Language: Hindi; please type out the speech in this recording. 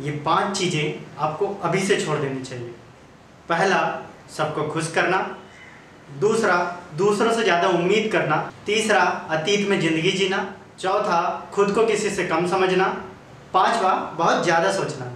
ये पाँच चीज़ें आपको अभी से छोड़ देनी चाहिए। पहला, सबको खुश करना। दूसरा, दूसरों से ज़्यादा उम्मीद करना। तीसरा, अतीत में ज़िंदगी जीना। चौथा, खुद को किसी से कम समझना। पांचवा, बहुत ज़्यादा सोचना।